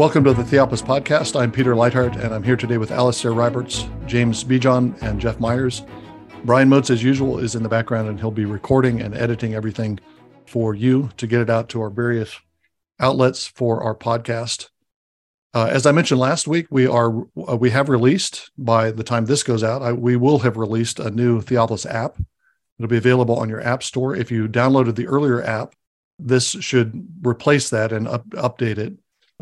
Welcome to the Theopolis Podcast. I'm Peter Leithart, and I'm here today with Alastair Roberts, James Bejon, and Jeff Meyers. Brian Moats, as usual, is in the background, and he'll be recording and editing everything for you to get it out to our various outlets for our podcast. Uh, as I mentioned last week, we are uh, we have released by the time this goes out, I, we will have released a new Theopolis app. It'll be available on your app store. If you downloaded the earlier app, this should replace that and up, update it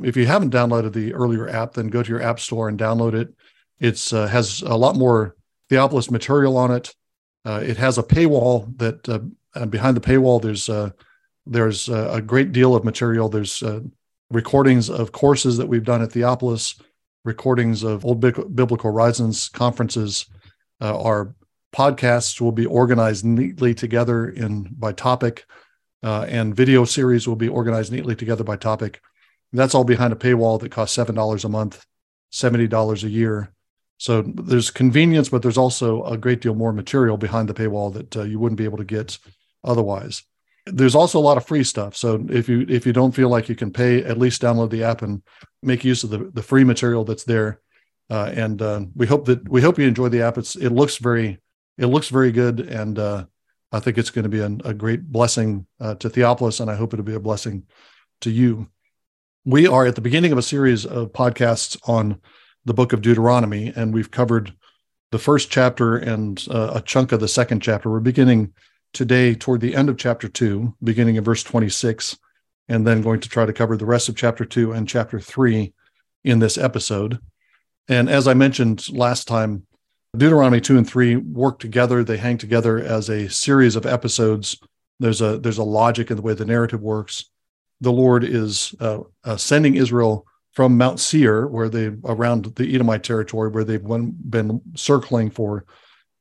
if you haven't downloaded the earlier app, then go to your app store and download it. It uh, has a lot more Theopolis material on it. Uh, it has a paywall that uh, behind the paywall there's uh, there's uh, a great deal of material. There's uh, recordings of courses that we've done at Theopolis, recordings of Old Biblical Horizons conferences. our podcasts will be organized neatly together in by topic, and video series will be organized neatly together by topic. That's all behind a paywall that costs seven dollars a month, seventy dollars a year. So there's convenience, but there's also a great deal more material behind the paywall that uh, you wouldn't be able to get otherwise. There's also a lot of free stuff. So if you if you don't feel like you can pay, at least download the app and make use of the the free material that's there. Uh, and uh, we hope that we hope you enjoy the app. It's it looks very it looks very good, and uh, I think it's going to be an, a great blessing uh, to Theopolis, and I hope it'll be a blessing to you we are at the beginning of a series of podcasts on the book of Deuteronomy, and we've covered the first chapter and uh, a chunk of the second chapter. We're beginning today toward the end of chapter two, beginning in verse 26, and then going to try to cover the rest of chapter two and chapter three in this episode. And as I mentioned last time, Deuteronomy 2 and 3 work together. They hang together as a series of episodes. There's a there's a logic in the way the narrative works the Lord is uh, uh, sending Israel from Mount Seir, where they around the Edomite territory, where they've been, circling for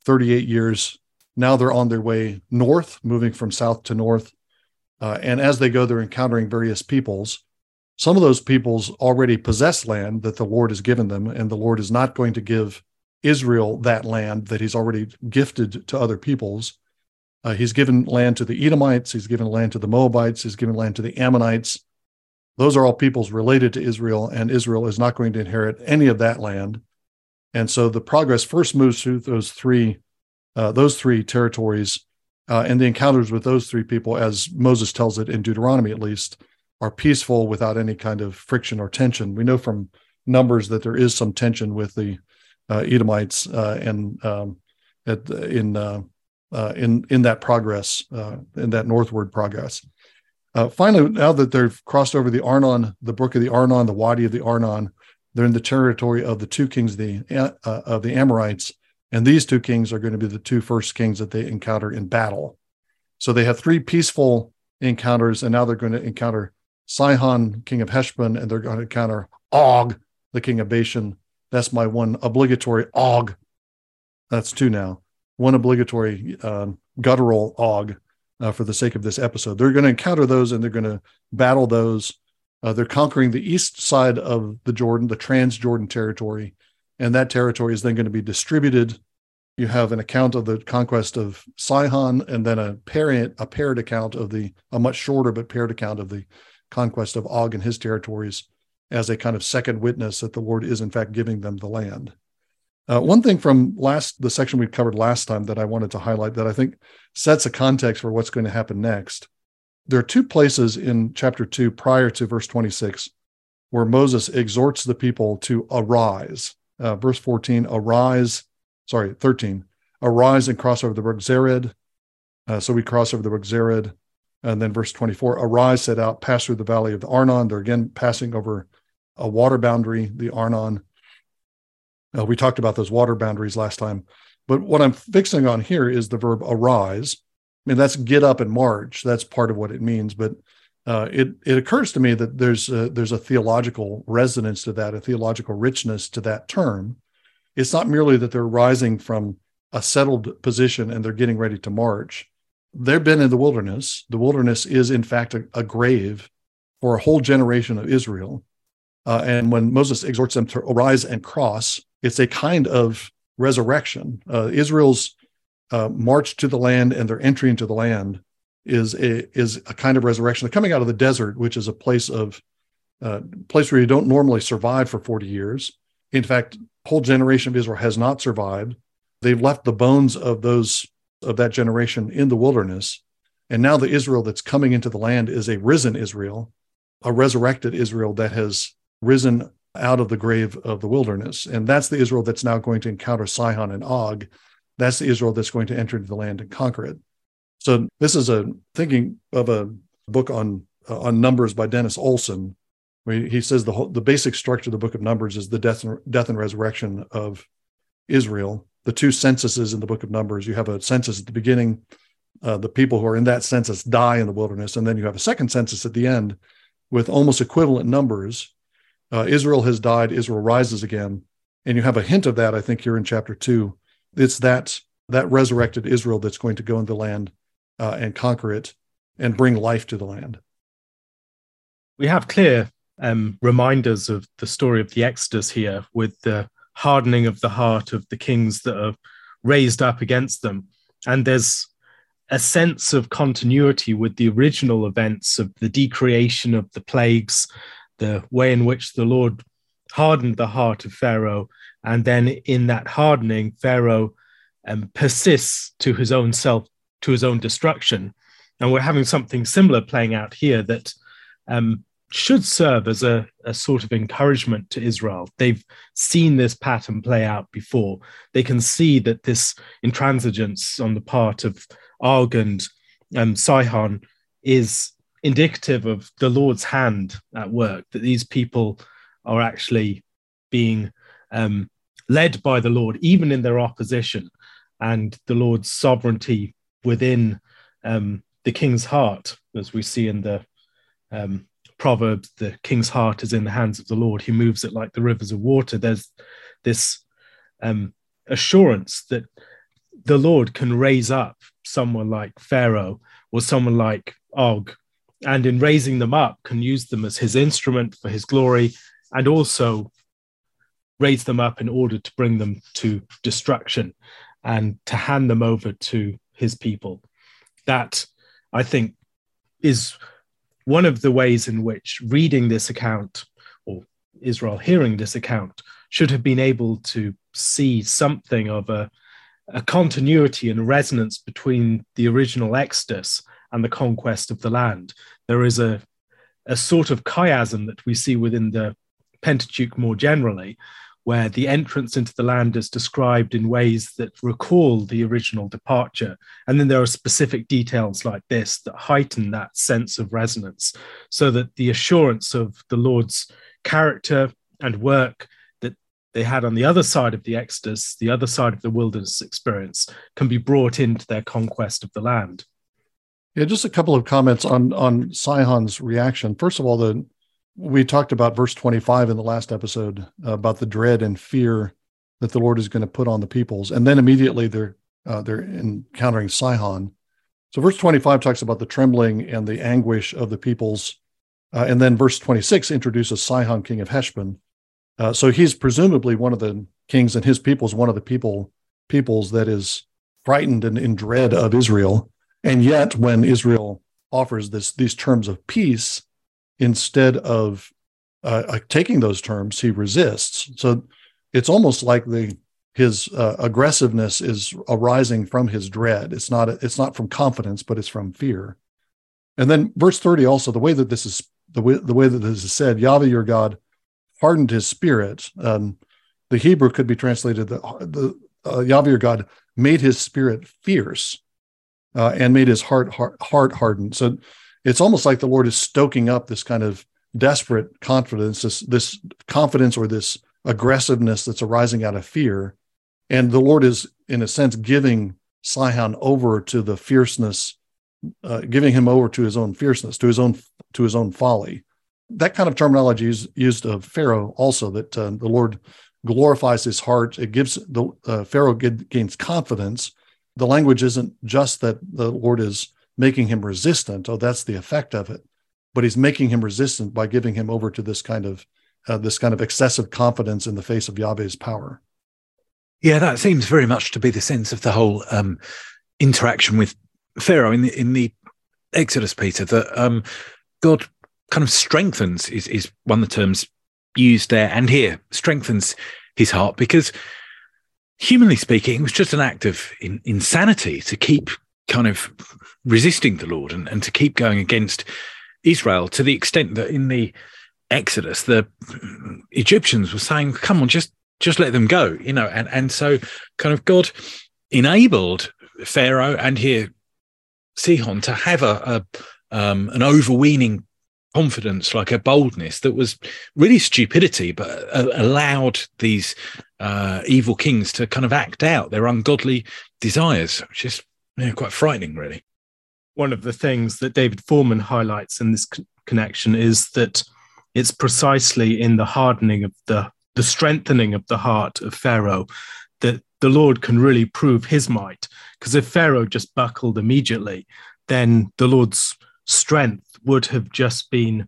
38 years. Now they're on their way north, moving from south to north. Uh, and as they go, they're encountering various peoples. Some of those peoples already possess land that the Lord has given them, and the Lord is not going to give Israel that land that He's already gifted to other peoples. Uh, he's given land to the Edomites, he's given land to the Moabites, he's given land to the Ammonites. Those are all peoples related to Israel, and Israel is not going to inherit any of that land. And so the progress first moves through those three, uh, those three territories, uh, and the encounters with those three people, as Moses tells it in Deuteronomy at least, are peaceful without any kind of friction or tension. We know from Numbers that there is some tension with the uh, Edomites uh, and um, at, in uh, uh, in in that progress, uh, in that northward progress. Uh, finally, now that they've crossed over the Arnon, the brook of the Arnon, the Wadi of the Arnon, they're in the territory of the two kings the, uh, of the Amorites, and these two kings are going to be the two first kings that they encounter in battle. So they have three peaceful encounters, and now they're going to encounter Sihon, king of Heshbon, and they're going to encounter Og, the king of Bashan. That's my one obligatory Og. That's two now one obligatory uh, guttural og uh, for the sake of this episode. They're going to encounter those and they're going to battle those. Uh, they're conquering the east side of the Jordan, the Trans Jordan territory, and that territory is then going to be distributed. You have an account of the conquest of Sihon, and then a paired a paired account of the a much shorter but paired account of the conquest of Og and his territories as a kind of second witness that the Lord is in fact giving them the land. Uh, one thing from last the section we covered last time that I wanted to highlight that I think sets a context for what's going to happen next. There are two places in chapter two prior to verse 26 where Moses exhorts the people to arise. Uh, verse 14, arise, sorry, 13, arise and cross over the brook Zered. Uh, so we cross over the brook Zered. And then verse 24, arise, set out, pass through the valley of the Arnon. They're again passing over a water boundary, the Arnon. Uh, we talked about those water boundaries last time. But what I'm fixing on here is the verb arise. I mean, that's get up and march. That's part of what it means. But uh, it it occurs to me that there's a, there's a theological resonance to that, a theological richness to that term. It's not merely that they're rising from a settled position and they're getting ready to march. They've been in the wilderness. The wilderness is, in fact, a, a grave for a whole generation of Israel. Uh, and when Moses exhorts them to arise and cross, it's a kind of resurrection. Uh, Israel's uh, march to the land and their entry into the land is a is a kind of resurrection. They're coming out of the desert, which is a place of uh, place where you don't normally survive for 40 years. In fact, whole generation of Israel has not survived. They've left the bones of those of that generation in the wilderness. And now the Israel that's coming into the land is a risen Israel, a resurrected Israel that has risen out of the grave of the wilderness. And that's the Israel that's now going to encounter Sihon and Og. That's the Israel that's going to enter into the land and conquer it. So this is a thinking of a book on uh, on numbers by Dennis Olson, he says the whole, the basic structure of the book of Numbers is the death and, death and resurrection of Israel. The two censuses in the book of Numbers. You have a census at the beginning. Uh, the people who are in that census die in the wilderness, and then you have a second census at the end with almost equivalent numbers. Uh, Israel has died. Israel rises again, and you have a hint of that. I think here in chapter two. It's that that resurrected Israel that's going to go into the land uh, and conquer it and bring life to the land. We have clear um, reminders of the story of the Exodus here with the hardening of the heart of the kings that are raised up against them. And there's a sense of continuity with the original events of the decreation of the plagues, the way in which the Lord hardened the heart of Pharaoh. And then in that hardening, Pharaoh um, persists to his own self to his own destruction. And we're having something similar playing out here that um, should serve as a, a, sort of encouragement to Israel. They've seen this pattern play out before. They can see that this intransigence on the part of Og and um, Sihon is indicative of the Lord's hand at work, that these people are actually being um, led by the Lord, even in their opposition, and the Lord's sovereignty within um, the king's heart, as we see in the um, Proverbs, the king's heart is in the hands of the Lord. He moves it like the rivers of water. There's this um, assurance that the Lord can raise up someone like Pharaoh or someone like Og, and in raising them up, can use them as his instrument for his glory and also raise them up in order to bring them to destruction and to hand them over to his people. That I think is one of the ways in which reading this account or Israel hearing this account should have been able to see something of a, a continuity and resonance between the original Exodus and the conquest of the land. There is a, a sort of chiasm that we see within the Pentateuch more generally, where the entrance into the land is described in ways that recall the original departure. And then there are specific details like this that heighten that sense of resonance, so that the assurance of the Lord's character and work that they had on the other side of the Exodus, the other side of the wilderness experience, can be brought into their conquest of the land. Yeah, just a couple of comments on on Sihon's reaction. First of all, the we talked about verse 25 in the last episode uh, about the dread and fear that the Lord is going to put on the peoples, and then immediately they're uh, they're encountering Sihon. So verse 25 talks about the trembling and the anguish of the peoples, uh, and then verse 26 introduces Sihon, king of Heshbon. Uh, so he's presumably one of the kings, and his people is one of the people peoples that is frightened and in dread of Israel. And yet, when Israel offers this these terms of peace, instead of uh, uh, taking those terms, he resists. So it's almost like the his uh, aggressiveness is arising from his dread. It's not it's not from confidence, but it's from fear. And then verse thirty also the way that this is the way the way that this is said, Yahweh your God hardened his spirit. Um, the Hebrew could be translated the, the uh, Yahweh your God made his spirit fierce uh, and made his heart, heart heart hardened. So it's almost like the Lord is stoking up this kind of desperate confidence, this this confidence or this aggressiveness that's arising out of fear, and the Lord is, in a sense, giving Sihon over to the fierceness, uh, giving him over to his own fierceness, to his own to his own folly. That kind of terminology is used of Pharaoh also. That uh, the Lord glorifies his heart. It gives the uh, Pharaoh gains confidence. The language isn't just that the Lord is making him resistant. Oh, that's the effect of it. But he's making him resistant by giving him over to this kind of uh, this kind of excessive confidence in the face of Yahweh's power. Yeah, that seems very much to be the sense of the whole um, interaction with Pharaoh in the in the Exodus, Peter. That um, God kind of strengthens is is one of the terms used there and here strengthens his heart because humanly speaking it was just an act of in, insanity to keep kind of resisting the lord and, and to keep going against israel to the extent that in the exodus the egyptians were saying come on just just let them go you know and and so kind of god enabled pharaoh and here sihon to have a, a um, an overweening confidence, like a boldness that was really stupidity, but uh, allowed these uh, evil kings to kind of act out their ungodly desires, which is quite frightening, really. One of the things that David Foreman highlights in this connection is that it's precisely in the hardening of the the strengthening of the heart of Pharaoh that the Lord can really prove his might. Because if Pharaoh just buckled immediately, then the Lord's strength would have just been,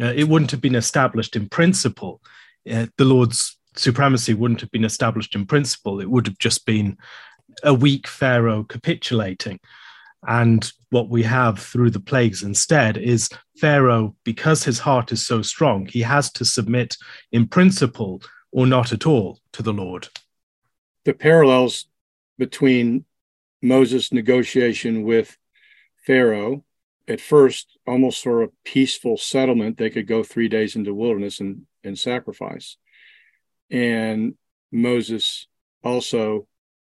uh, it wouldn't have been established in principle. Uh, the Lord's supremacy wouldn't have been established in principle. It would have just been a weak Pharaoh capitulating. And what we have through the plagues instead is Pharaoh, because his heart is so strong, he has to submit in principle or not at all to the Lord. The parallels between Moses' negotiation with Pharaoh at first almost for a peaceful settlement. They could go three days into wilderness and, and sacrifice. And Moses also,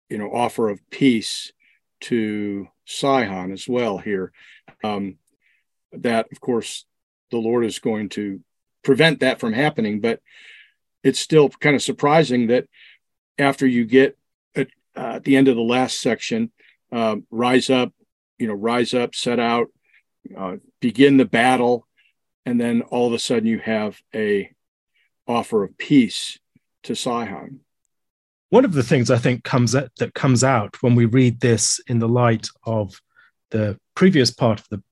you know, offer of peace to Sihon as well here. Um, that, of course, the Lord is going to prevent that from happening. But it's still kind of surprising that after you get at, uh, at the end of the last section, uh, rise up, you know, rise up, set out, uh, begin the battle, and then all of a sudden you have a offer of peace to Sihon. One of the things I think comes at, that comes out when we read this in the light of the previous part of the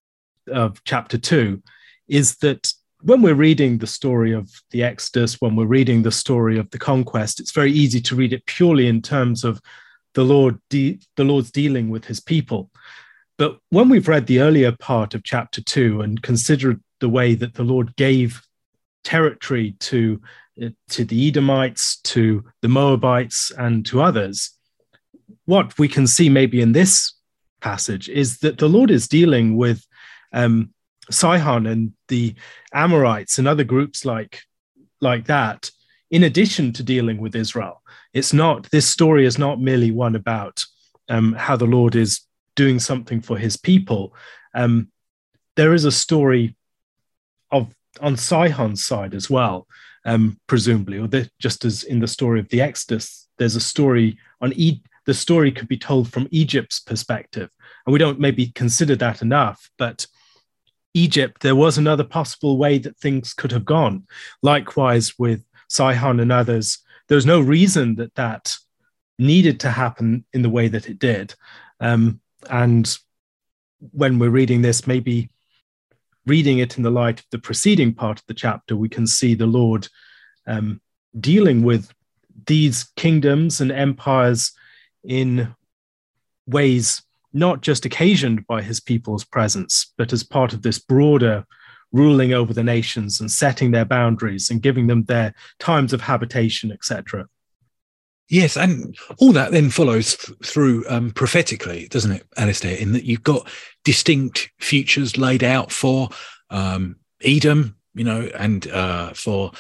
of chapter two is that when we're reading the story of the Exodus, when we're reading the story of the conquest, it's very easy to read it purely in terms of the Lord, de- the Lord's dealing with His people. But when we've read the earlier part of chapter two and considered the way that the Lord gave territory to, uh, to the Edomites, to the Moabites, and to others, what we can see maybe in this passage is that the Lord is dealing with um, Sihon and the Amorites and other groups like, like that, in addition to dealing with Israel. It's not, this story is not merely one about um, how the Lord is doing something for his people. Um, there is a story of on Sihon's side as well, um, presumably, or the, just as in the story of the Exodus, there's a story on e- the story could be told from Egypt's perspective, and we don't maybe consider that enough, but. Egypt, there was another possible way that things could have gone. Likewise, with Sihon and others, there was no reason that that needed to happen in the way that it did. Um, and when we're reading this, maybe reading it in the light of the preceding part of the chapter, we can see the Lord um, dealing with these kingdoms and empires in ways not just occasioned by his people's presence, but as part of this broader ruling over the nations and setting their boundaries and giving them their times of habitation, etc. Yes, and all that then follows th- through um, prophetically, doesn't it, Alastair? In that you've got distinct futures laid out for um, Edom, you know, and uh, for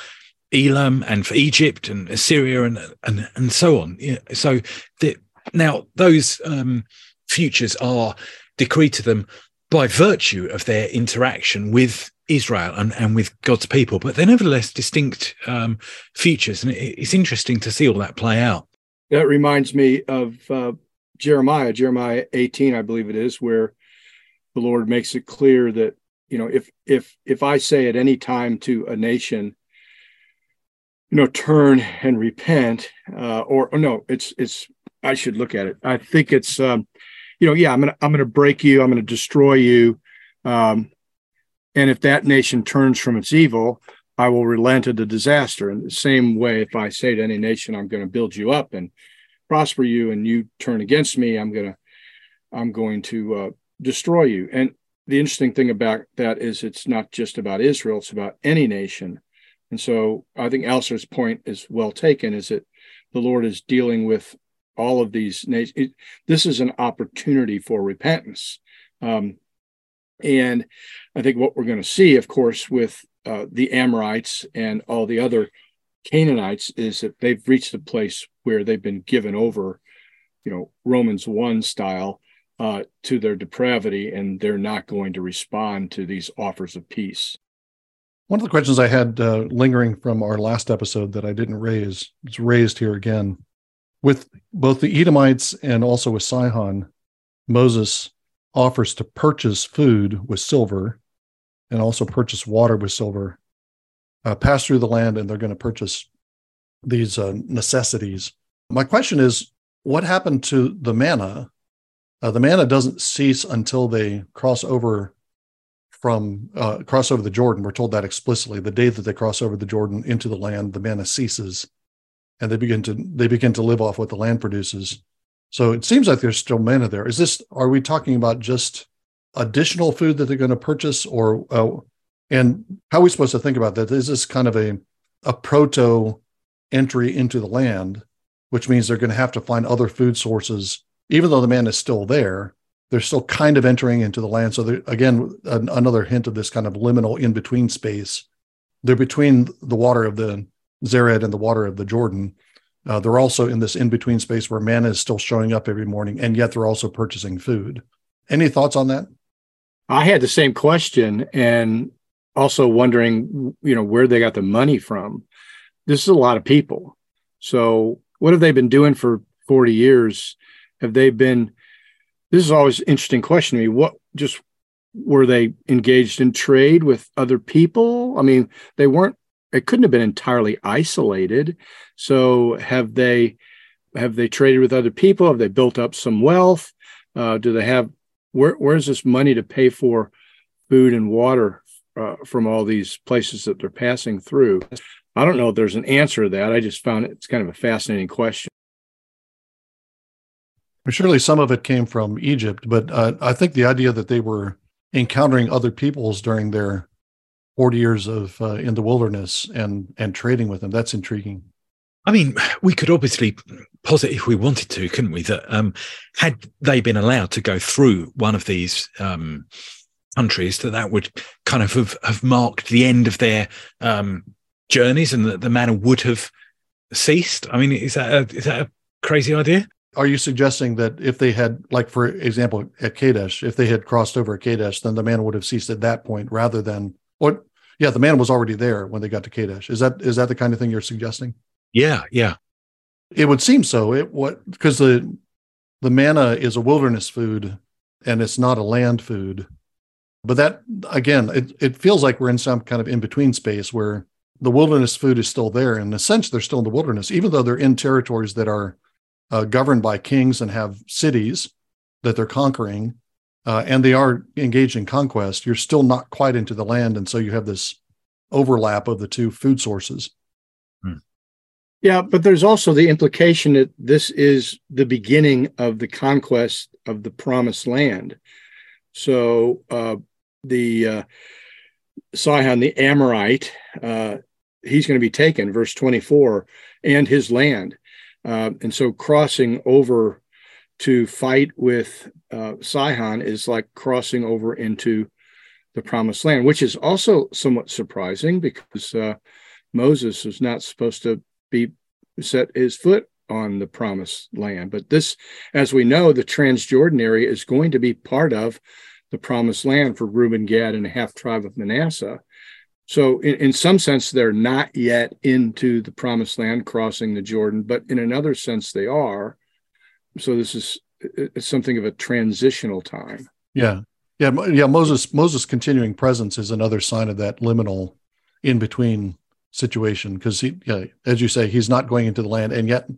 Elam, and for Egypt and Assyria, and and and so on. Yeah, so the, now those um, futures are decreed to them by virtue of their interaction with Israel and, and with God's people, but they're nevertheless distinct um, features. And it, it's interesting to see all that play out. That reminds me of uh, Jeremiah, Jeremiah 18, I believe it is, where the Lord makes it clear that, you know, if if if I say at any time to a nation, you know, turn and repent, uh, or, or no, it's it's I should look at it. I think it's um, you know, yeah, I'm gonna I'm gonna break you, I'm gonna destroy you. Um, and if that nation turns from its evil, I will relent at the disaster. In the same way, if I say to any nation, I'm going to build you up and prosper you, and you turn against me, I'm going to, I'm going to uh, destroy you. And the interesting thing about that is it's not just about Israel, it's about any nation. And so I think Alastair's point is well taken, is that the Lord is dealing with all of these nations. This is an opportunity for repentance. Um, and I think what we're going to see, of course, with uh, the Amorites and all the other Canaanites is that they've reached a place where they've been given over, you know, Romans 1 style uh, to their depravity, and they're not going to respond to these offers of peace. One of the questions I had uh, lingering from our last episode that I didn't raise, it's raised here again. With both the Edomites and also with Sihon, Moses offers to purchase food with silver and also purchase water with silver, uh, pass through the land, and they're going to purchase these uh, necessities. My question is what happened to the manna uh, the manna doesn't cease until they cross over from uh, cross over the Jordan. We're told that explicitly. The day that they cross over the Jordan into the land, the manna ceases, and they begin to they begin to live off what the land produces. So it seems like there's still manna there. Is this? Are we talking about just additional food that they're going to purchase, or uh, and how are we supposed to think about that? Is this kind of a a proto entry into the land, which means they're going to have to find other food sources even though the manna is still there, they're still kind of entering into the land. So again, an, another hint of this kind of liminal in between space. They're between the water of the Zered and the water of the Jordan. Uh, they're also in this in between space where manna is still showing up every morning, and yet they're also purchasing food. Any thoughts on that? I had the same question, and also wondering, you know, where they got the money from. This is a lot of people. So, what have they been doing for 40 years? Have they been? This is always an interesting question to me. What just were they engaged in trade with other people? I mean, they weren't. It couldn't have been entirely isolated. So have they? Have they traded with other people? Have they built up some wealth? Uh, do they have? Where Where's this money to pay for food and water uh, from all these places that they're passing through? I don't know if there's an answer to that. I just found it, it's kind of a fascinating question. Surely some of it came from Egypt, but uh, I think the idea that they were encountering other peoples during their 40 years of uh, in the wilderness and and trading with them that's intriguing. I mean, we could obviously posit if we wanted to, couldn't we? That um, had they been allowed to go through one of these um, countries, that that would kind of have, have marked the end of their um, journeys, and that the manna would have ceased. I mean, is that a, is that a crazy idea? are you suggesting that if they had, like for example, at Kadesh, if they had crossed over at Kadesh, then the manna would have ceased at that point rather than or yeah, the manna was already there when they got to Kadesh. Is that is that the kind of thing you're suggesting? Yeah, yeah. It would seem so. It what because the the manna is a wilderness food and it's not a land food. But that again, it, it feels like we're in some kind of in between space where the wilderness food is still there. In a sense, they're still in the wilderness, even though they're in territories that are uh, governed by kings and have cities that they're conquering, uh, and they are engaged in conquest, you're still not quite into the land. And so you have this overlap of the two food sources. Hmm. Yeah, but there's also the implication that this is the beginning of the conquest of the promised land. So uh, the uh, Sihon, the Amorite, uh, he's going to be taken, verse 24, and his land. Uh, and so crossing over to fight with uh, Sihon is like crossing over into the promised land, which is also somewhat surprising because uh, Moses was not supposed to be set his foot on the promised land. But this, as we know, the Transjordan area is going to be part of the promised land for Reuben, Gad, and a half tribe of Manasseh. So, in, in some sense, they're not yet into the promised land, crossing the Jordan, but in another sense, they are. So, this is it's something of a transitional time. Yeah, yeah, yeah. Moses Moses' continuing presence is another sign of that liminal, in between situation because he, yeah, as you say, he's not going into the land, and yet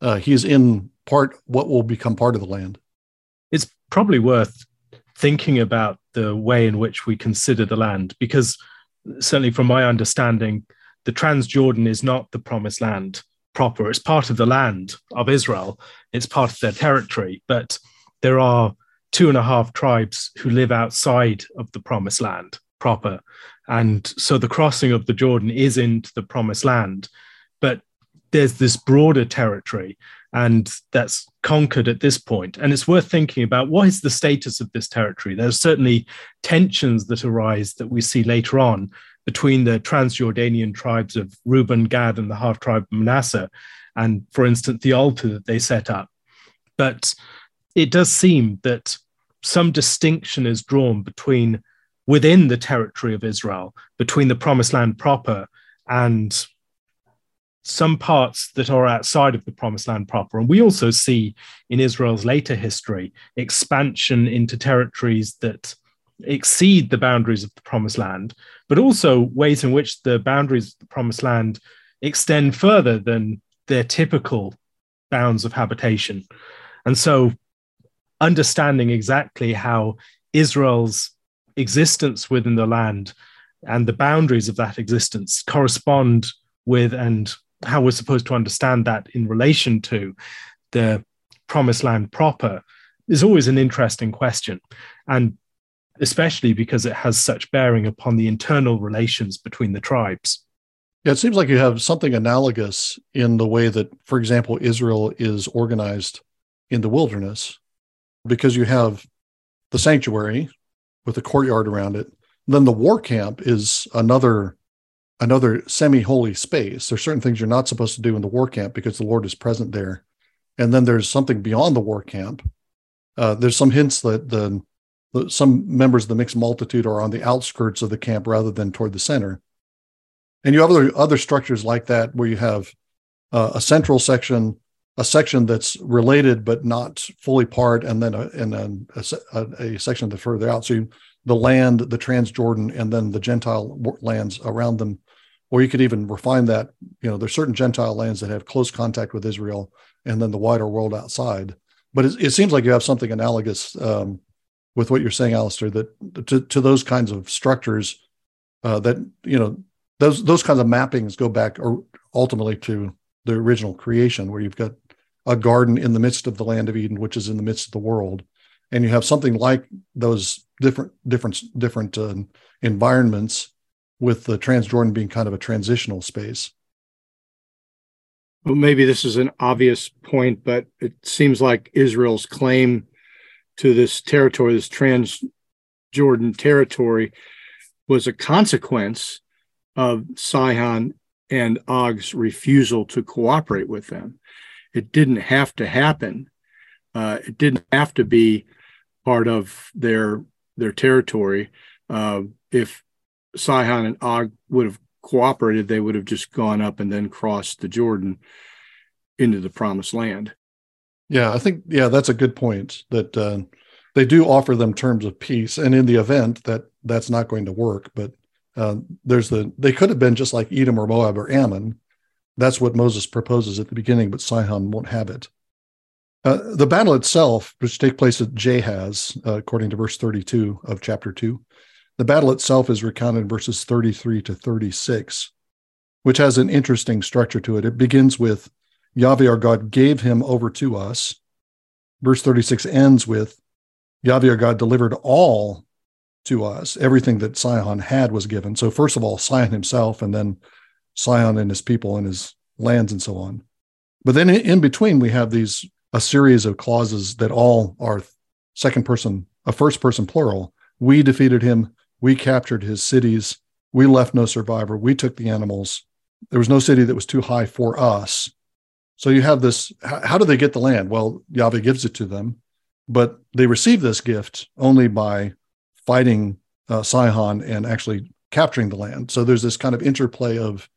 uh, he's in part what will become part of the land. It's probably worth thinking about the way in which we consider the land because certainly from my understanding, the Transjordan is not the promised land proper. It's part of the land of Israel, it's part of their territory, but there are two and a half tribes who live outside of the promised land proper. And so the crossing of the Jordan is into the promised land. But there's this broader territory and that's conquered at this point. And it's worth thinking about what is the status of this territory. There's certainly tensions that arise that we see later on between the Transjordanian tribes of Reuben, Gad, and the half tribe of Manasseh, and for instance, the altar that they set up. But it does seem that some distinction is drawn between within the territory of Israel, between the promised land proper and some parts that are outside of the promised land proper. And we also see in Israel's later history expansion into territories that exceed the boundaries of the promised land, but also ways in which the boundaries of the promised land extend further than their typical bounds of habitation. And so, understanding exactly how Israel's existence within the land and the boundaries of that existence correspond with and how we're supposed to understand that in relation to the promised land proper is always an interesting question. And especially because it has such bearing upon the internal relations between the tribes. Yeah, it seems like you have something analogous in the way that, for example, Israel is organized in the wilderness, because you have the sanctuary with a courtyard around it. Then the war camp is another another semi-holy space. There's certain things you're not supposed to do in the war camp because the Lord is present there. And then there's something beyond the war camp. Uh, there's some hints that the some members of the mixed multitude are on the outskirts of the camp rather than toward the center. And you have other, other structures like that where you have uh, a central section, a section that's related but not fully part, and then a, and then a, a, section that's further out. So you, the land, the Transjordan, and then the Gentile lands around them. Or you could even refine that. You know, there's certain Gentile lands that have close contact with Israel, and then the wider world outside. But it, it seems like you have something analogous um, with what you're saying, Alastair, that to, to those kinds of structures uh, that, you know, those, those kinds of mappings go back or ultimately to the original creation where you've got a garden in the midst of the land of Eden, which is in the midst of the world. And you have something like those different, different, different uh, environments with the Transjordan being kind of a transitional space. Well, maybe this is an obvious point, but it seems like Israel's claim to this territory, this Trans Jordan territory, was a consequence of Sihon and Og's refusal to cooperate with them. It didn't have to happen. Uh, it didn't have to be part of their their territory. Uh, if Sihon and Og would have cooperated, they would have just gone up and then crossed the Jordan into the promised land. Yeah, I think yeah, that's a good point. That uh, they do offer them terms of peace, and in the event that that's not going to work, but uh, there's the they could have been just like Edom or Moab or Ammon. That's what Moses proposes at the beginning, but Sihon won't have it. Uh, the battle itself, which takes place at Jahaz, uh, according to verse 32 of chapter 2, the battle itself is recounted in verses 33 to 36, which has an interesting structure to it. It begins with Yahweh our God gave him over to us. Verse 36 ends with Yahweh our God delivered all to us. Everything that Sihon had was given. So, first of all, Sihon himself, and then Sihon and his people and his lands and so on. But then in between, we have these a series of clauses that all are second person, a first person plural. We defeated him. We captured his cities. We left no survivor. We took the animals. There was no city that was too high for us. So you have this. How do they get the land? Well, Yahweh gives it to them, but they receive this gift only by fighting uh, Sihon and actually capturing the land. So there's this kind of interplay of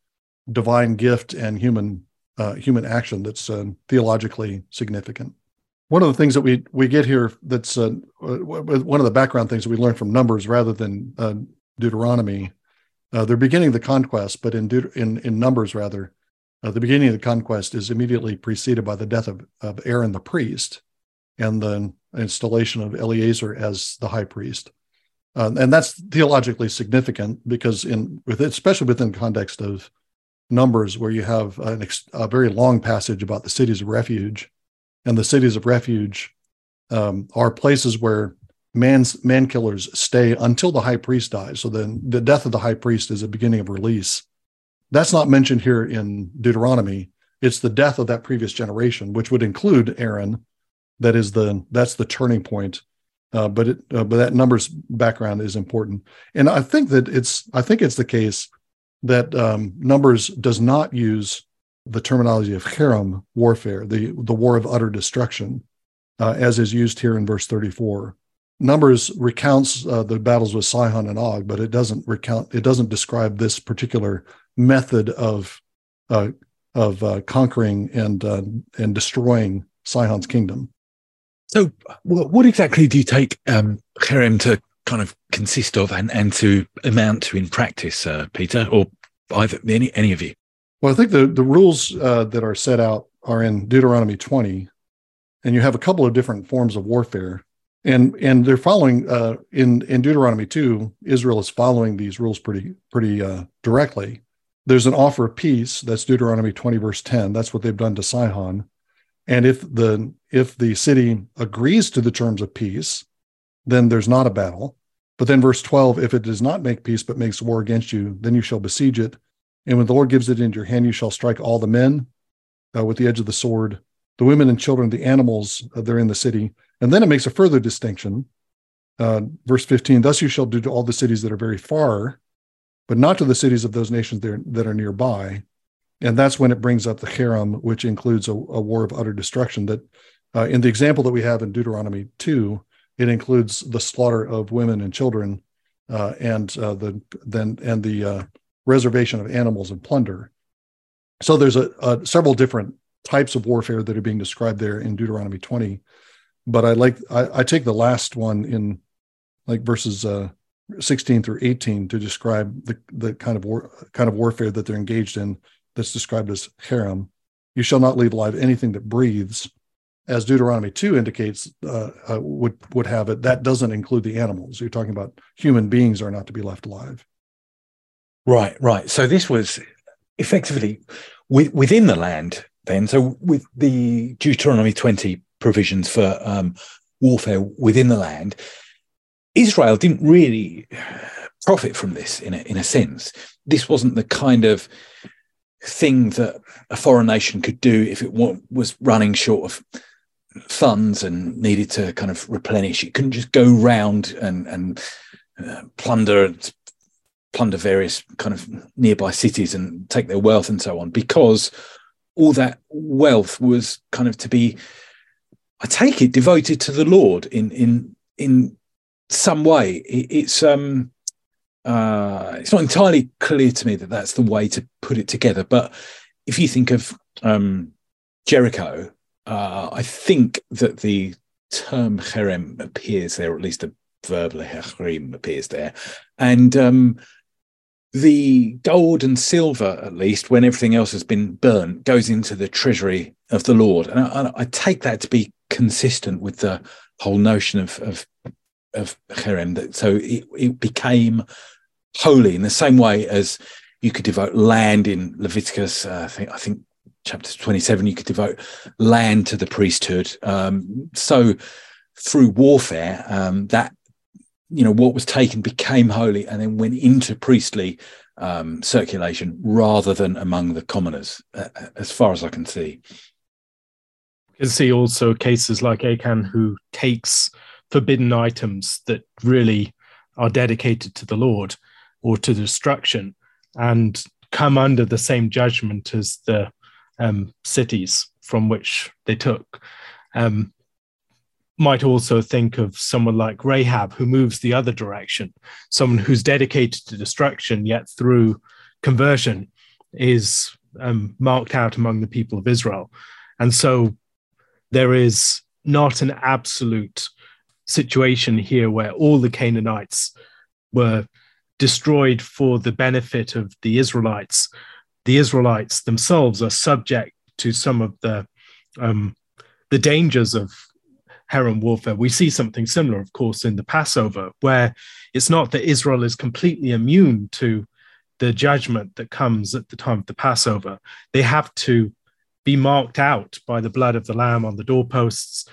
divine gift and human uh, human action that's uh, theologically significant. One of the things that we we get here that's uh, one of the background things that we learn from Numbers rather than uh, Deuteronomy. Uh, they're beginning the conquest, but in Deut- in in Numbers rather, uh, the beginning of the conquest is immediately preceded by the death of, of Aaron the priest and the installation of Eleazar as the high priest. Uh, and that's theologically significant because in with especially within the context of numbers where you have ex, a very long passage about the cities of refuge and the cities of refuge um, are places where man's man killers stay until the high priest dies. So then the death of the high priest is a beginning of release. That's not mentioned here in Deuteronomy. It's the death of that previous generation, which would include Aaron. That is the that's the turning point. Uh, but it uh, but that numbers background is important, and I think that it's I think it's the case that um, numbers does not use the terminology of cherem warfare, the the war of utter destruction, uh, as is used here in verse 34. Numbers recounts uh, the battles with Sihon and Og, but it doesn't recount. It doesn't describe this particular method of uh, of uh, conquering and uh, and destroying Sihon's kingdom. So, what exactly do you take um, cherem to kind of consist of and, and to amount to in practice, uh, Peter, or either any any of you? Well, I think the the rules uh, that are set out are in Deuteronomy 20, and you have a couple of different forms of warfare and and they're following uh, in in Deuteronomy two. Israel is following these rules pretty pretty uh, directly. There's an offer of peace. That's Deuteronomy twenty verse ten. That's what they've done to Sihon. And if the if the city agrees to the terms of peace, then there's not a battle. But then verse twelve, if it does not make peace but makes war against you, then you shall besiege it. And when the Lord gives it into your hand, you shall strike all the men uh, with the edge of the sword, the women and children, the animals uh, that are in the city and then it makes a further distinction. Uh, verse 15, thus you shall do to all the cities that are very far, but not to the cities of those nations that are, that are nearby. And that's when it brings up the cherem, which includes a, a war of utter destruction. That uh, in the example that we have in Deuteronomy 2, it includes the slaughter of women and children uh, and uh, the then and the uh, reservation of animals and plunder. So there's a, a, several different types of warfare that are being described there in Deuteronomy 20 but I like I, I take the last one in like verses uh, 16 through 18 to describe the the kind of war kind of warfare that they're engaged in that's described as cherem. You shall not leave alive anything that breathes, as Deuteronomy 2 indicates uh, uh, would would have it. That doesn't include the animals. You're talking about human beings are not to be left alive. Right, right. So this was effectively within the land then. So with the Deuteronomy 20 provisions for um, warfare within the land. Israel didn't really profit from this in a, in a sense. This wasn't the kind of thing that a foreign nation could do if it was running short of funds and needed to kind of replenish. It couldn't just go round and, and uh, plunder plunder various kind of nearby cities and take their wealth and so on because all that wealth was kind of to be I take it devoted to the Lord in in in some way. It, it's um uh, it's not entirely clear to me that that's the way to put it together. But if you think of um, Jericho, uh, I think that the term cherem appears there, or at least the verbal cherem appears there, and um, the gold and silver, at least when everything else has been burnt, goes into the treasury of the Lord, and I, I take that to be consistent with the whole notion of of of cherem. That so it, it became holy in the same way as you could devote land in Leviticus. Uh, I think I think chapter twenty seven. You could devote land to the priesthood. Um, so through warfare, um, that you know what was taken became holy and then went into priestly um, circulation rather than among the commoners, uh, as far as I can see You can see also cases like Achan who takes forbidden items that really are dedicated to the Lord or to destruction and come under the same judgment as the um, cities from which they took. Um, might also think of someone like Rahab who moves the other direction, someone who's dedicated to destruction, yet through conversion is um, marked out among the people of Israel. And so there is not an absolute situation here where all the Canaanites were destroyed for the benefit of the Israelites. The Israelites themselves are subject to some of the um, the dangers of cherem warfare. We see something similar, of course, in the Passover, where it's not that Israel is completely immune to the judgment that comes at the time of the Passover. They have to be marked out by the blood of the lamb on the doorposts.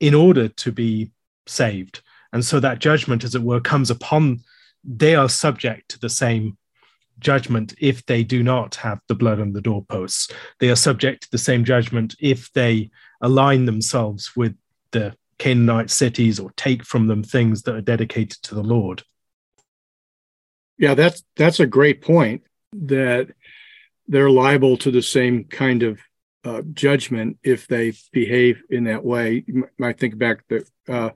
in order to be saved. And so that judgment, as it were, comes upon, they are subject to the same judgment if they do not have the blood on the doorposts. They are subject to the same judgment if they align themselves with the Canaanite cities or take from them things that are dedicated to the Lord. Yeah, that's that's a great point that they're liable to the same kind of uh, judgment if they behave in that way. You might think back the uh,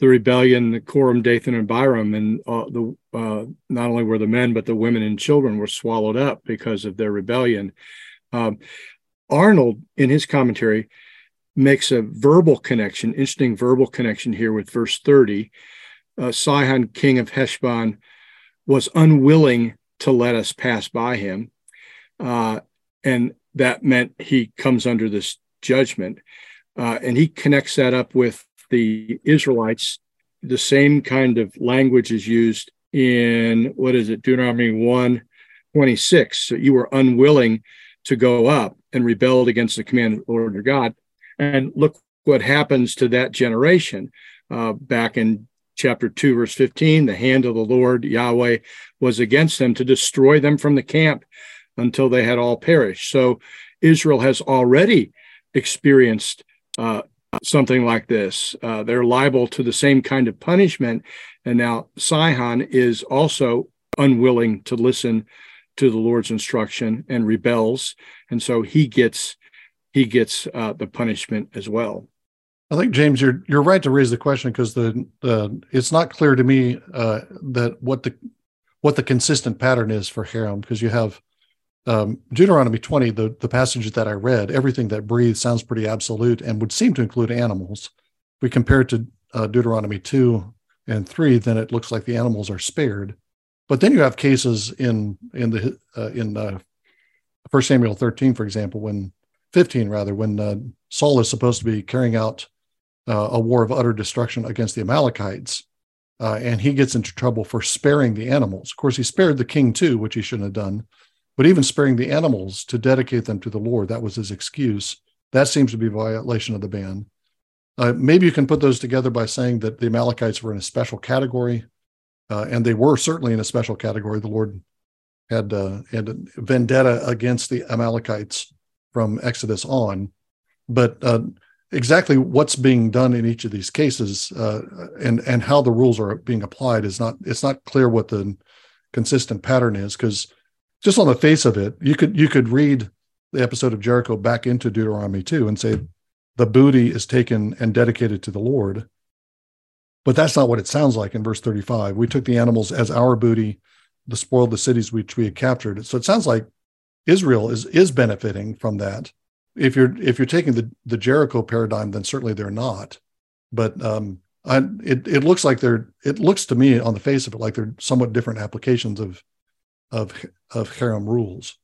the rebellion, the Korah, Dathan, and Abiram, and uh, the uh, not only were the men but the women and children were swallowed up because of their rebellion. Um, Arnold, in his commentary, makes a verbal connection, interesting verbal connection here with verse 30. Uh, Sihon, king of Heshbon, was unwilling to let us pass by him. Uh, and that meant he comes under this judgment. Uh, and he connects that up with the Israelites. The same kind of language is used in what is it, Deuteronomy 1 26. So you were unwilling to go up and rebelled against the command of the Lord your God. And look what happens to that generation. Uh, back in chapter 2, verse 15, the hand of the Lord Yahweh was against them to destroy them from the camp until they had all perished. So Israel has already experienced uh, something like this. Uh, they're liable to the same kind of punishment. And now Sihon is also unwilling to listen to the Lord's instruction and rebels. And so he gets he gets uh, the punishment as well. I think James, you're you're right to raise the question because the the it's not clear to me uh, that what the what the consistent pattern is for cherem because you have um, Deuteronomy 20, the, the passage that I read, everything that breathes sounds pretty absolute and would seem to include animals. If we compare it to uh, Deuteronomy 2 and 3, then it looks like the animals are spared. But then you have cases in in the uh, in uh, 1 Samuel 13, for example, when 15 rather, when uh, Saul is supposed to be carrying out uh, a war of utter destruction against the Amalekites, uh, and he gets into trouble for sparing the animals. Of course, he spared the king too, which he shouldn't have done but even sparing the animals to dedicate them to the Lord, that was his excuse. That seems to be a violation of the ban. Uh, maybe you can put those together by saying that the Amalekites were in a special category, uh, and they were certainly in a special category. The Lord had uh, had a vendetta against the Amalekites from Exodus on, but uh, exactly what's being done in each of these cases uh, and and how the rules are being applied is not it's not clear what the consistent pattern is because just on the face of it, you could you could read the episode of Jericho back into Deuteronomy 2 and say the booty is taken and dedicated to the Lord. But that's not what it sounds like in verse 35. We took the animals as our booty, the spoiled the cities which we had captured. So it sounds like Israel is is benefiting from that. If you're if you're taking the the Jericho paradigm, then certainly they're not. But um, I, it it looks like they're it looks to me on the face of it like they're somewhat different applications of of of cherem rules.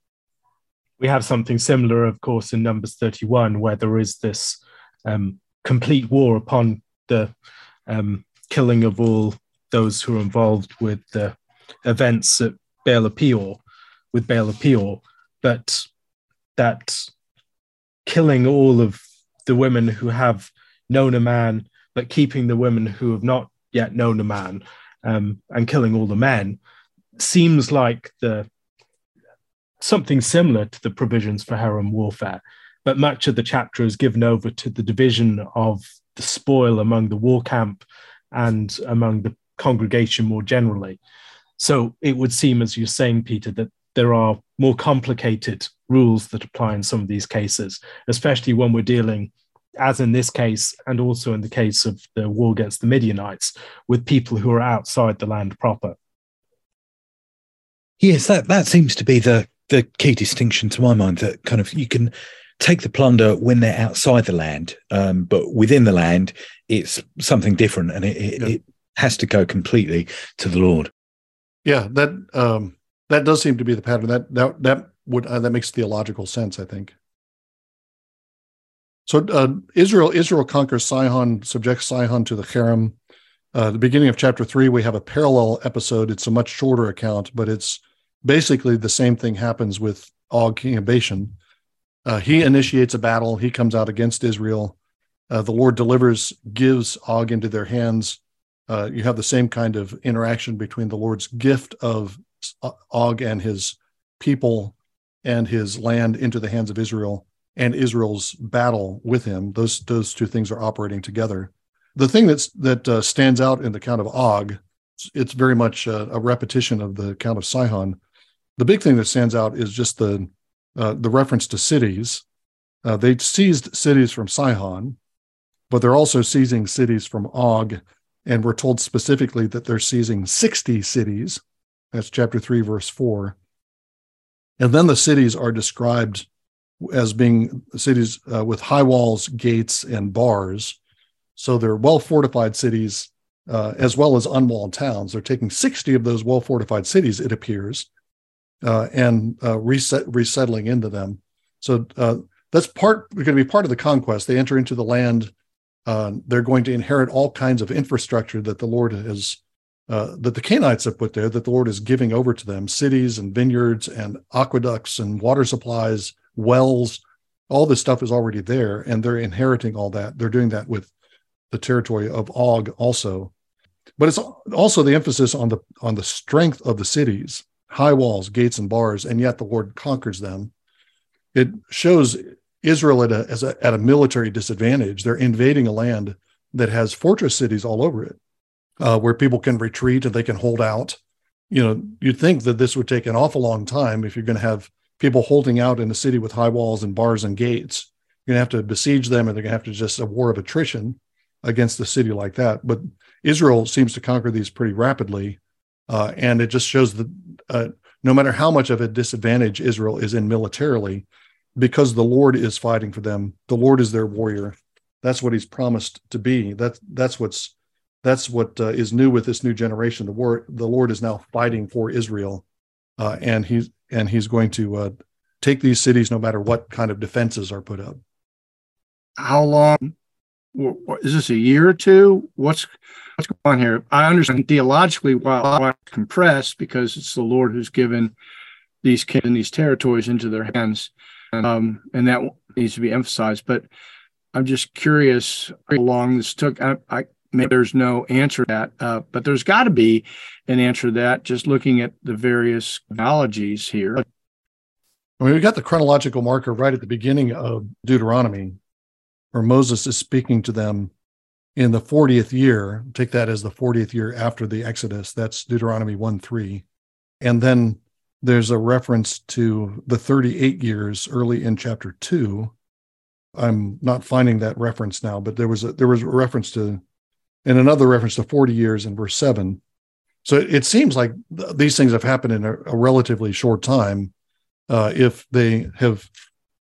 We have something similar, of course, in Numbers 31, where there is this um, complete war upon the um, killing of all those who are involved with the events at Baal Peor, with Baal Peor, but that killing all of the women who have known a man, but keeping the women who have not yet known a man, um, and killing all the men seems like the something similar to the provisions for cherem warfare, but much of the chapter is given over to the division of the spoil among the war camp and among the congregation more generally. So it would seem, as you're saying, Peter, that there are more complicated rules that apply in some of these cases, especially when we're dealing, as in this case, and also in the case of the war against the Midianites, with people who are outside the land proper. Yes, that, that seems to be the, the key distinction to my mind that kind of you can take the plunder when they're outside the land, um, but within the land, it's something different and it, it, yeah. it, has to go completely to the Lord. Yeah, that um, that does seem to be the pattern. That that that would uh, that makes theological sense, I think. So uh, Israel Israel conquers Sihon, subjects Sihon to the cherem. Uh, the beginning of chapter three, we have a parallel episode. It's a much shorter account, but it's basically the same thing happens with Og, king of Bashan. Uh, he initiates a battle. He comes out against Israel. Uh, the Lord delivers, gives Og into their hands. Uh, you have the same kind of interaction between the Lord's gift of Og and his people and his land into the hands of Israel and Israel's battle with him. Those those two things are operating together. The thing that's that uh, stands out in the count of Og, it's very much a, a, repetition of the count of Sihon. The big thing that stands out is just the uh, the reference to cities. Uh, they seized cities from Sihon, but they're also seizing cities from Og, and we're told specifically that they're seizing 60 cities. That's chapter 3, verse 4. And then the cities are described as being cities uh, with high walls, gates, and bars. So they're well fortified cities uh, as well as unwalled towns. They're taking 60 of those well fortified cities, it appears, uh, and uh, reset, resettling into them. So uh, that's part going to be part of the conquest. They enter into the land. Uh, they're going to inherit all kinds of infrastructure that the Lord has uh, that the Canaanites have put there, that the Lord is giving over to them cities and vineyards and aqueducts and water supplies, wells. All this stuff is already there, and they're inheriting all that. They're doing that with the territory of Og also. But it's also the emphasis on the on the strength of the cities, high walls, gates, and bars, and yet the Lord conquers them. It shows Israel at a, a, at a military disadvantage. They're invading a land that has fortress cities all over it uh, where people can retreat and they can hold out. You know, you'd think that this would take an awful long time if you're going to have people holding out in a city with high walls and bars and gates. You're going to have to besiege them and they're going to have to just a war of attrition against a city like that. But Israel seems to conquer these pretty rapidly. Uh, and it just shows that uh, no matter how much of a disadvantage Israel is in militarily, because the Lord is fighting for them, the Lord is their warrior. That's what he's promised to be. That's that's what's that's what uh, is new with this new generation. The war, the Lord is now fighting for Israel, uh, and he's and he's going to uh, take these cities no matter what kind of defenses are put up. How long is this? A year or two? What's what's going on here? I understand theologically why, why compressed because it's the Lord who's given these kids and these territories into their hands, um, and that needs to be emphasized. But I'm just curious how long this took. I, I maybe there's no answer to that, uh, but there's got to be an answer to that just looking at the various analogies here. I mean, we got the chronological marker right at the beginning of Deuteronomy, where Moses is speaking to them in the 40th year. Take that as the 40th year after the Exodus. That's Deuteronomy 1 3. And then there's a reference to the 38 years early in chapter 2. I'm not finding that reference now, but there was a, there was a reference to and another reference to 40 years in verse 7. So it seems like th- these things have happened in a, a relatively short time. Uh, if they have,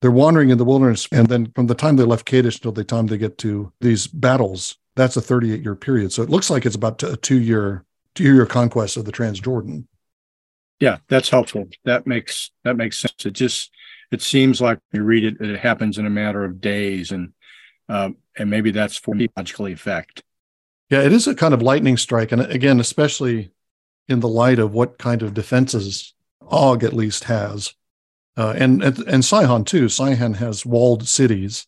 they're wandering in the wilderness, and then from the time they left Kadesh until the time they get to these battles, that's a 38 year period. So it looks like it's about a two year two year conquest of the Transjordan. Yeah, that's helpful. That makes that makes sense. It just it seems like you read it, it happens in a matter of days, and uh, and maybe that's for logical effect. Yeah, it is a kind of lightning strike. And again, especially in the light of what kind of defenses Og at least has. Uh, and, and and Sihon too. Sihon has walled cities.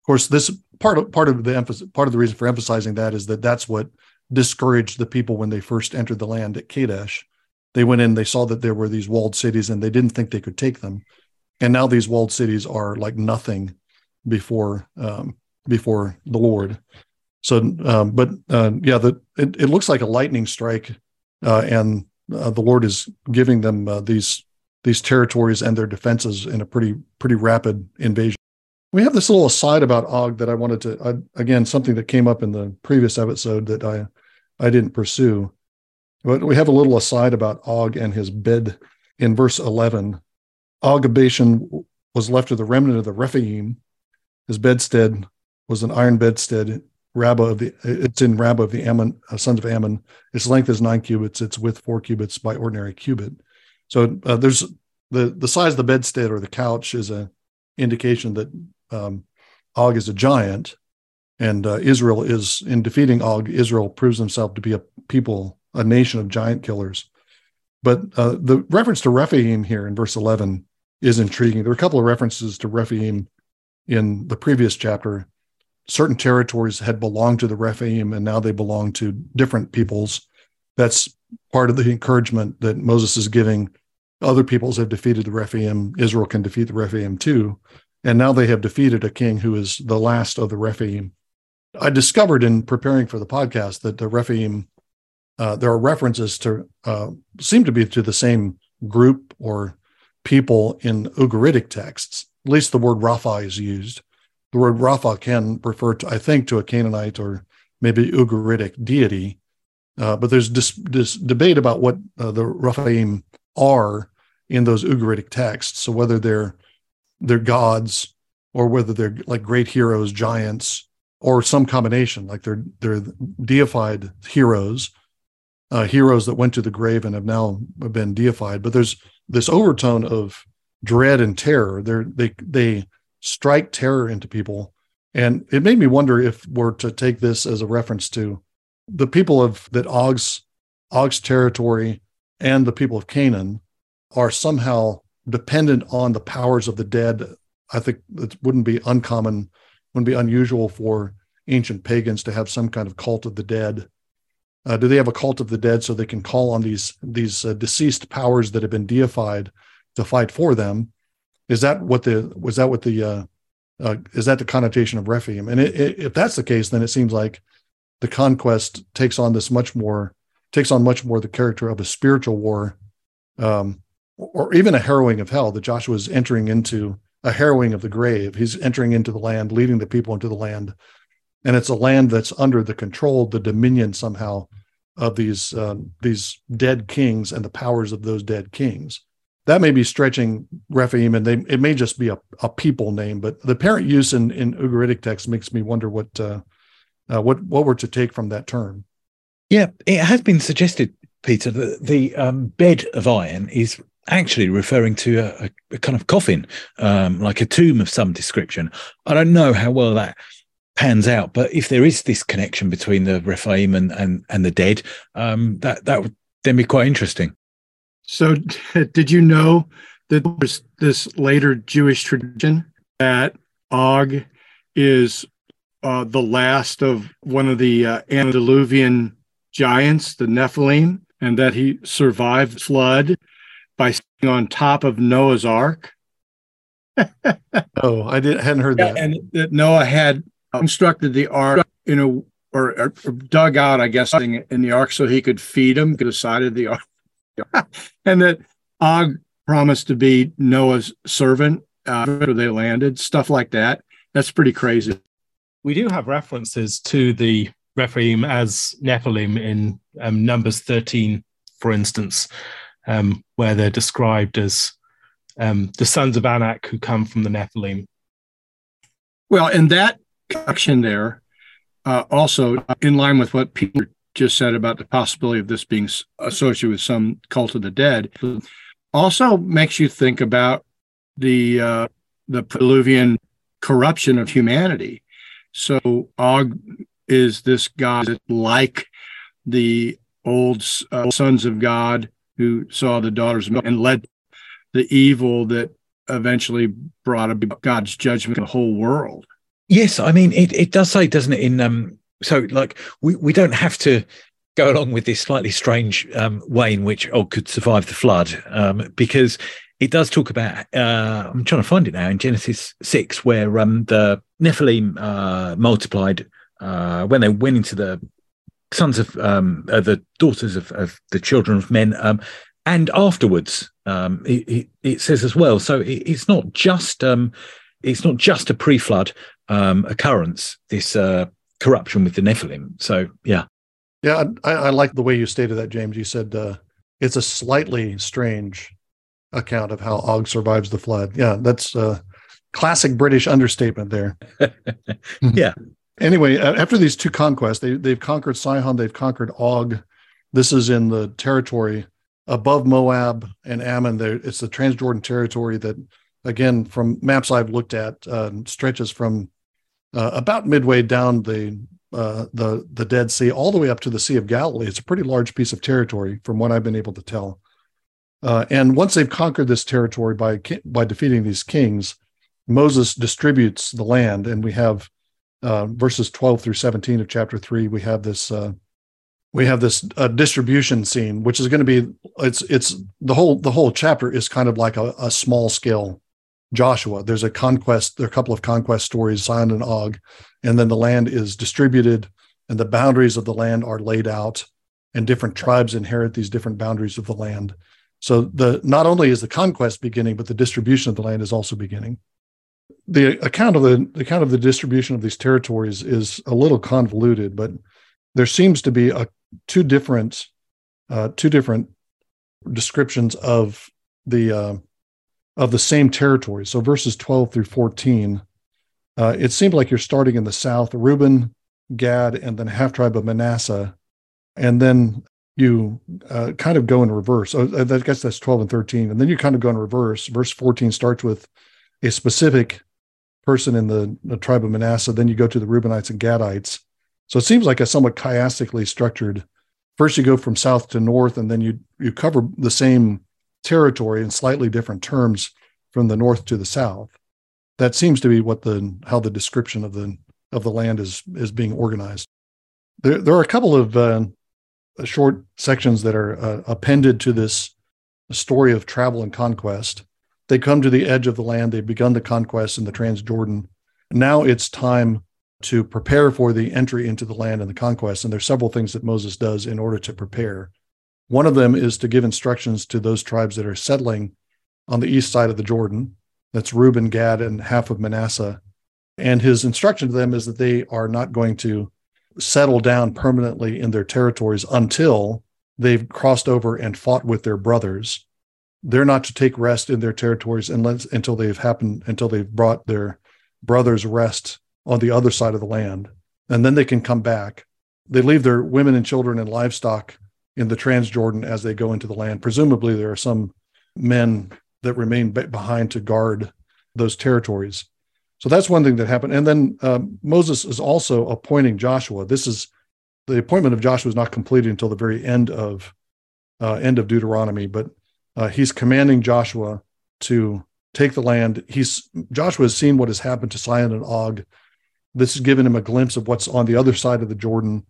Of course, this part of part of the emphasis, part of the reason for emphasizing that is that that's what discouraged the people when they first entered the land at Kadesh. They went in, they saw that there were these walled cities, and they didn't think they could take them. And now these walled cities are like nothing before um, before the Lord. So, um, but uh, yeah, the, it, it, looks like a lightning strike, uh, and uh, the Lord is giving them uh, these these territories and their defenses in a pretty pretty rapid invasion. We have this little aside about Og that I wanted to again something that came up in the previous episode that I I didn't pursue. But we have a little aside about Og and his bed in verse eleven. Og Bashan was left to the remnant of the Rephaim. His bedstead was an iron bedstead Rabbah of the it's in Rabbah of the Ammon uh, sons of Ammon. Its length is nine cubits. Its width four cubits by ordinary cubit. So uh, there's the the size of the bedstead or the couch is a indication that um, Og is a giant, and uh, Israel is in defeating Og. Israel proves himself to be a people, a nation of giant killers. But uh, the reference to Rephaim here in verse 11 is intriguing. There are a couple of references to Rephaim in the previous chapter certain territories had belonged to the Rephaim and now they belong to different peoples. That's part of the encouragement that Moses is giving. Other peoples have defeated the Rephaim. Israel can defeat the Rephaim too. And now they have defeated a king who is the last of the Rephaim. I discovered in preparing for the podcast that the Rephaim, uh, there are references to, uh, seem to be to the same group or people in Ugaritic texts. At least the word Rapha is used. The word Rapha can refer to, I think, to a Canaanite or maybe Ugaritic deity. Uh, but there's this, this, debate about what uh, the Rephaim are in those Ugaritic texts. So whether they're they're gods or whether they're like great heroes, giants, or some combination, like they're they're deified heroes, uh, heroes that went to the grave and have now been deified. But there's this overtone of dread and terror. They're, they they strike terror into people, and it made me wonder if we're to take this as a reference to the people of that Og's Og's territory and the people of Canaan are somehow dependent on the powers of the dead. I think it wouldn't be uncommon, wouldn't be unusual for ancient pagans to have some kind of cult of the dead. Uh, do they have a cult of the dead so they can call on these these uh, deceased powers that have been deified to fight for them? Is that what the was that what the uh, uh is that the connotation of Rephaim? And it, it, if that's the case, then it seems like the conquest takes on this much more takes on much more the character of a spiritual war, um, or even a harrowing of hell. That Joshua is entering into a harrowing of the grave. He's entering into the land, leading the people into the land, and it's a land that's under the control, the dominion somehow of these uh, these dead kings and the powers of those dead kings. That may be stretching Rephaim, and they, it may just be a, a people name. But the parent use in, in Ugaritic text makes me wonder what uh, uh, what what we're to take from that term. Yeah, it has been suggested, Peter, that the um, bed of iron is actually referring to a, a kind of coffin, um, like a tomb of some description. I don't know how well that pans out, but if there is this connection between the Rephaim and and, and the dead, um, that that would then be quite interesting. So, did you know that there's this later Jewish tradition that Og is uh, the last of one of the uh, antediluvian giants, the Nephilim, and that he survived the flood by sitting on top of Noah's Ark. oh, I didn't hadn't heard that. And that Noah had constructed the ark in a or, or, dug out, I guess, in the ark so he could feed them to the side of the ark, and that Og promised to be Noah's servant uh, after they landed. Stuff like that. That's pretty crazy we do have references to the Rephaim as Nephilim in um, Numbers 13, for instance, um, where they're described as um, the sons of Anak who come from the Nephilim. Well, in that action there, uh, also in line with what Peter just said about the possibility of this being associated with some cult of the dead, also makes you think about the uh, the Peruvian corruption of humanity so Og is this God like the old uh, sons of God who saw the daughters and led the evil that eventually brought about God's judgment on the whole world. Yes, I mean it. It does say, doesn't it? In um, so like we we don't have to go along with this slightly strange um, way in which Og could survive the flood, um, because it does talk about. Uh, I'm trying to find it now in Genesis six, where um, the Nephilim uh, multiplied uh, when they went into the sons of um, uh, the daughters of, of, the children of men, um, and afterwards um, it, it, it, says as well. So it, it's not just um, it's not just a pre-flood um, occurrence. This uh, corruption with the Nephilim. So yeah, yeah, I, I, like the way you stated that, James. You said uh, it's a slightly strange account of how Og survives the flood. Yeah, that's uh, classic British understatement there. yeah. Anyway, after these two conquests, they they've conquered Sihon, they've conquered Og. This is in the territory above Moab and Ammon. There, it's the Transjordan territory that, again, from maps I've looked at, uh, stretches from uh, about midway down the uh, the the Dead Sea all the way up to the Sea of Galilee. It's a pretty large piece of territory, from what I've been able to tell. Uh, and once they've conquered this territory by by defeating these kings, Moses distributes the land, and we have uh, verses 12 through 17 of chapter 3 we have this uh, we have this uh, distribution scene which is going to be it's it's the whole the whole chapter is kind of like a, a small scale joshua. There's a conquest there are a couple of conquest stories Sihon and og and then the land is distributed and the boundaries of the land are laid out and different tribes inherit these different boundaries of the land so the not only is the conquest beginning but the distribution of the land is also beginning the account of the, the account of the distribution of these territories is a little convoluted but there seems to be a two different uh, two different descriptions of the uh, of the same territory. So verses 12 through 14, uh, it seemed like you're starting in the south, Reuben, Gad, and then half tribe of Manasseh, and then you uh, kind of go in reverse. So uh, I guess that's 12 and 13, and then you kind of go in reverse. Verse 14 starts with a specific person in the, the tribe of Manasseh. Then you go to the Reubenites and Gadites. So it seems like a somewhat chiastically structured. First, you go from south to north, and then you you cover the same territory in slightly different terms from the north to the south. That seems to be what the how the description of the of the land is is being organized. There there are a couple of uh, short sections that are uh, appended to this story of travel and conquest. They come to the edge of the land. They've begun the conquest in the Transjordan. Now it's time to prepare for the entry into the land and the conquest. And there's several things that Moses does in order to prepare. One of them is to give instructions to those tribes that are settling on the east side of the Jordan. That's Reuben, Gad, and half of Manasseh. And his instruction to them is that they are not going to settle down permanently in their territories until they've crossed over and fought with their brothers. They're not to take rest in their territories unless, until they've happened, until they've brought their brothers rest on the other side of the land. And then they can come back. They leave their women and children and livestock in the Transjordan as they go into the land. Presumably, there are some men that remain behind to guard those territories. So that's one thing that happened. And then uh, Moses is also appointing Joshua. This is the appointment of Joshua is not completed until the very end of uh, end of Deuteronomy, but uh, he's commanding Joshua to take the land. He's Joshua has seen what has happened to Sihon and Og this has given him a glimpse of what's on the other side of the Jordan.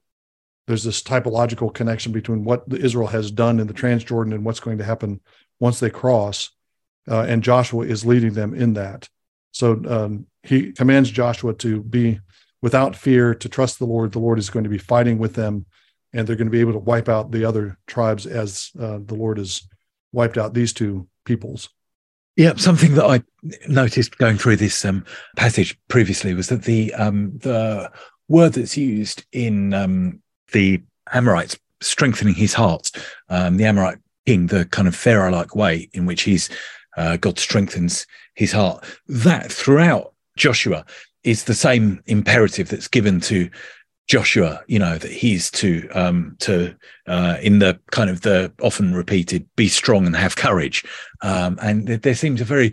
There's this typological connection between what Israel has done in the Transjordan and what's going to happen once they cross. Uh, and Joshua is leading them in that. So um, he commands Joshua to be without fear, to trust the Lord. The Lord is going to be fighting with them, and they're going to be able to wipe out the other tribes as uh, the Lord has wiped out these two peoples. Yeah, something that I noticed going through this um, passage previously was that the um, the word that's used in um, the Amorites strengthening his heart, um, the Amorite king, the kind of Pharaoh-like way in which he's uh, God strengthens his heart. That throughout Joshua is the same imperative that's given to Joshua, you know, that he's to um to uh in the kind of the often repeated be strong and have courage. Um and there seems a very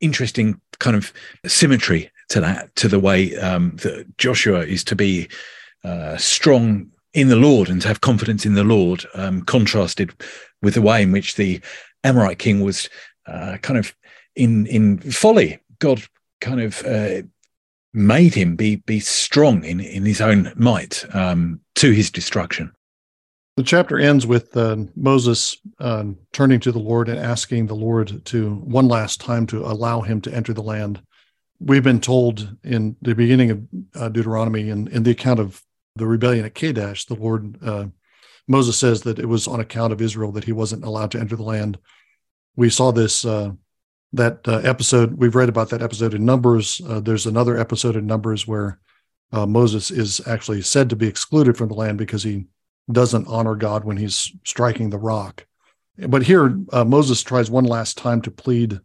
interesting kind of symmetry to that, to the way um that Joshua is to be uh strong in the Lord and to have confidence in the Lord, um, contrasted with the way in which the Amorite king was uh, kind of in in folly. God kind of uh, made him be be strong in in his own might um, to his destruction. The chapter ends with uh, Moses uh, turning to the Lord and asking the Lord to one last time to allow him to enter the land. We've been told in the beginning of uh, Deuteronomy and in the account of the rebellion at Kadesh, the Lord uh, Moses says that it was on account of Israel that he wasn't allowed to enter the land. We saw this uh, that uh, episode we've read about that episode in numbers. Uh, there's another episode in numbers where uh, moses is actually said to be excluded from the land because he doesn't honor god when he's striking the rock. But here uh, moses tries one last time to plead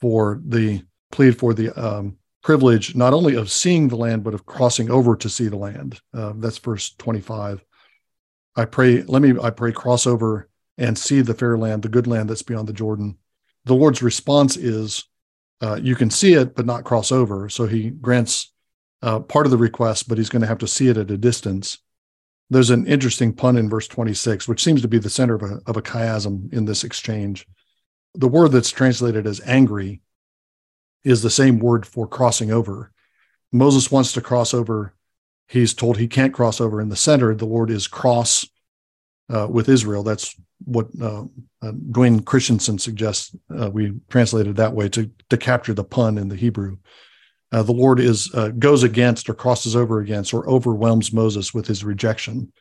for the plead for the um, privilege not only of seeing the land but of crossing over to see the land. Uh, that's verse 25 i pray let me i pray cross over and see the fair land the good land that's beyond the jordan the Lord's response is, uh, you can see it, but not cross over. So he grants uh, part of the request, but he's going to have to see it at a distance. There's an interesting pun in verse 26, which seems to be the center of a, of a chiasm in this exchange. The word that's translated as angry is the same word for crossing over. Moses wants to cross over. He's told he can't cross over in the center. The Lord is cross uh, with Israel. That's what uh, uh, Duane Christensen suggests. Uh, we translated that way to to capture the pun in the Hebrew. Uh, the Lord is uh, goes against or crosses over against or overwhelms Moses with his rejection,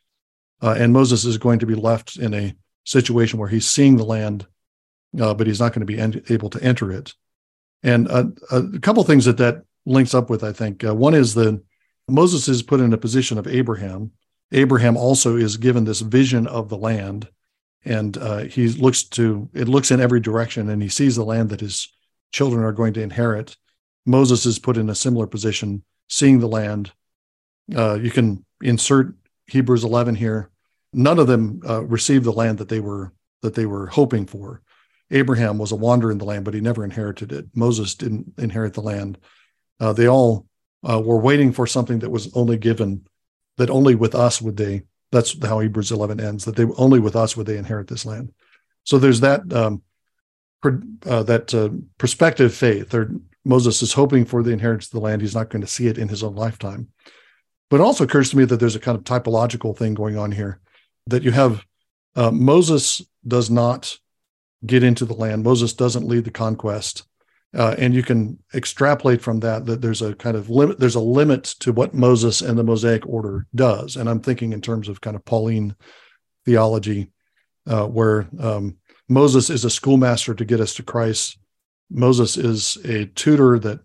and Moses is going to be left in a situation where he's seeing the land, but he's not going to be en- able to enter it. And a, a couple things that that links up with, I think, one is that Moses is put in a position of Abraham Abraham also is given this vision of the land, and uh, he looks to it looks in every direction, and he sees the land that his children are going to inherit. Moses is put in a similar position, seeing the land. Uh, you can insert Hebrews 11 here. None of them uh, received the land that they were that they were hoping for. Abraham was a wanderer in the land, but he never inherited it. Moses didn't inherit the land. Uh, they all uh, were waiting for something that was only given that only with us would they that's how hebrews 11 ends that they only with us would they inherit this land. So there's that um, per, uh, that uh, perspective faith or moses is hoping for the inheritance of the land. He's not going to see it in his own lifetime. But it also occurs to me that there's a kind of typological thing going on here that you have uh, moses does not get into the land. Moses doesn't lead the conquest uh, and you can extrapolate from that that there's a kind of limit there's a limit to what moses and the mosaic order does. And i'm thinking in terms of kind of pauline theology uh, where um, moses is a schoolmaster to get us to christ. Moses is a tutor that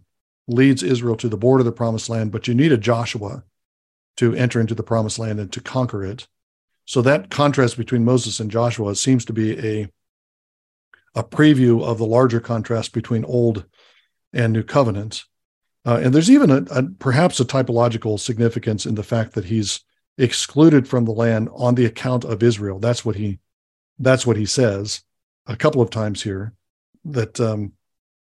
leads israel to the border of the promised land but you need a joshua to enter into the promised land and to conquer it. So that contrast between moses and joshua seems to be a a preview of the larger contrast between old and new covenants. Uh, and there's even a, a, perhaps a typological significance in the fact that he's excluded from the land on the account of Israel. That's what he that's what he says a couple of times here that um,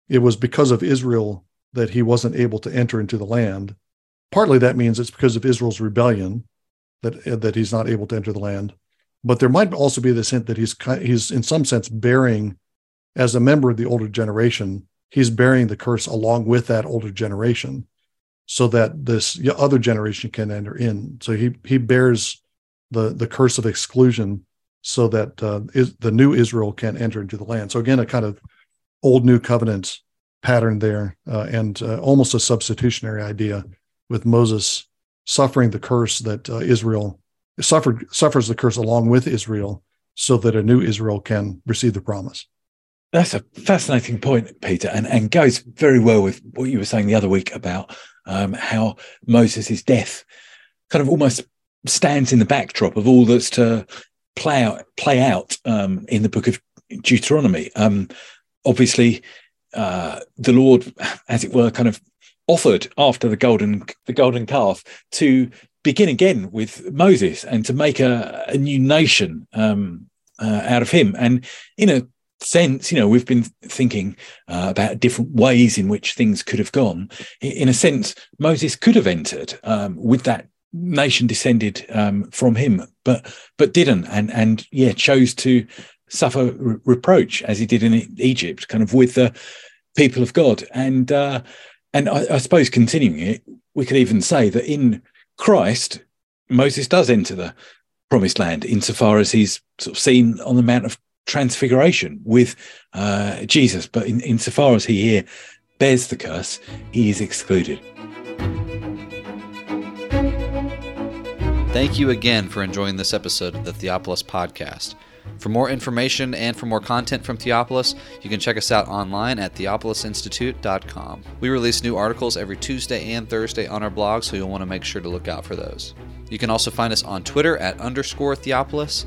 it was because of Israel that he wasn't able to enter into the land. Partly that means it's because of Israel's rebellion that that he's not able to enter the land. But there might also be this hint that he's he's in some sense bearing as a member of the older generation, he's bearing the curse along with that older generation so that this other generation can enter in. So he he bears the the curse of exclusion so that uh, is, the new Israel can enter into the land. So again, a kind of old new covenant pattern there, uh, and uh, almost a substitutionary idea with Moses suffering the curse that uh, Israel suffered suffers the curse along with Israel, so that a new Israel can receive the promise. That's a fascinating point, Peter, and, and goes very well with what you were saying the other week about um, how Moses' death kind of almost stands in the backdrop of all that's to play out play out um, in the book of Deuteronomy. Um, obviously, uh, the Lord, as it were, kind of offered after the golden the golden calf to begin again with Moses and to make a, a new nation um, uh, out of him. And in a sense, you know, we've been thinking uh, about different ways in which things could have gone. In a sense, Moses could have entered um, with that nation descended um, from him, but but didn't, and and yeah, chose to suffer re- reproach as he did in Egypt, kind of with the people of God, and uh, and I, I suppose continuing it, we could even say that in Christ, Moses does enter the promised land insofar as he's sort of seen on the Mount of transfiguration with uh, Jesus, but in, insofar as he here bears the curse, he is excluded. Thank you again for enjoying this episode of the Theopolis Podcast. For more information and for more content from Theopolis, you can check us out online at theopolisinstitute.com. We release new articles every Tuesday and Thursday on our blog, so you'll want to make sure to look out for those. You can also find us on Twitter at underscore Theopolis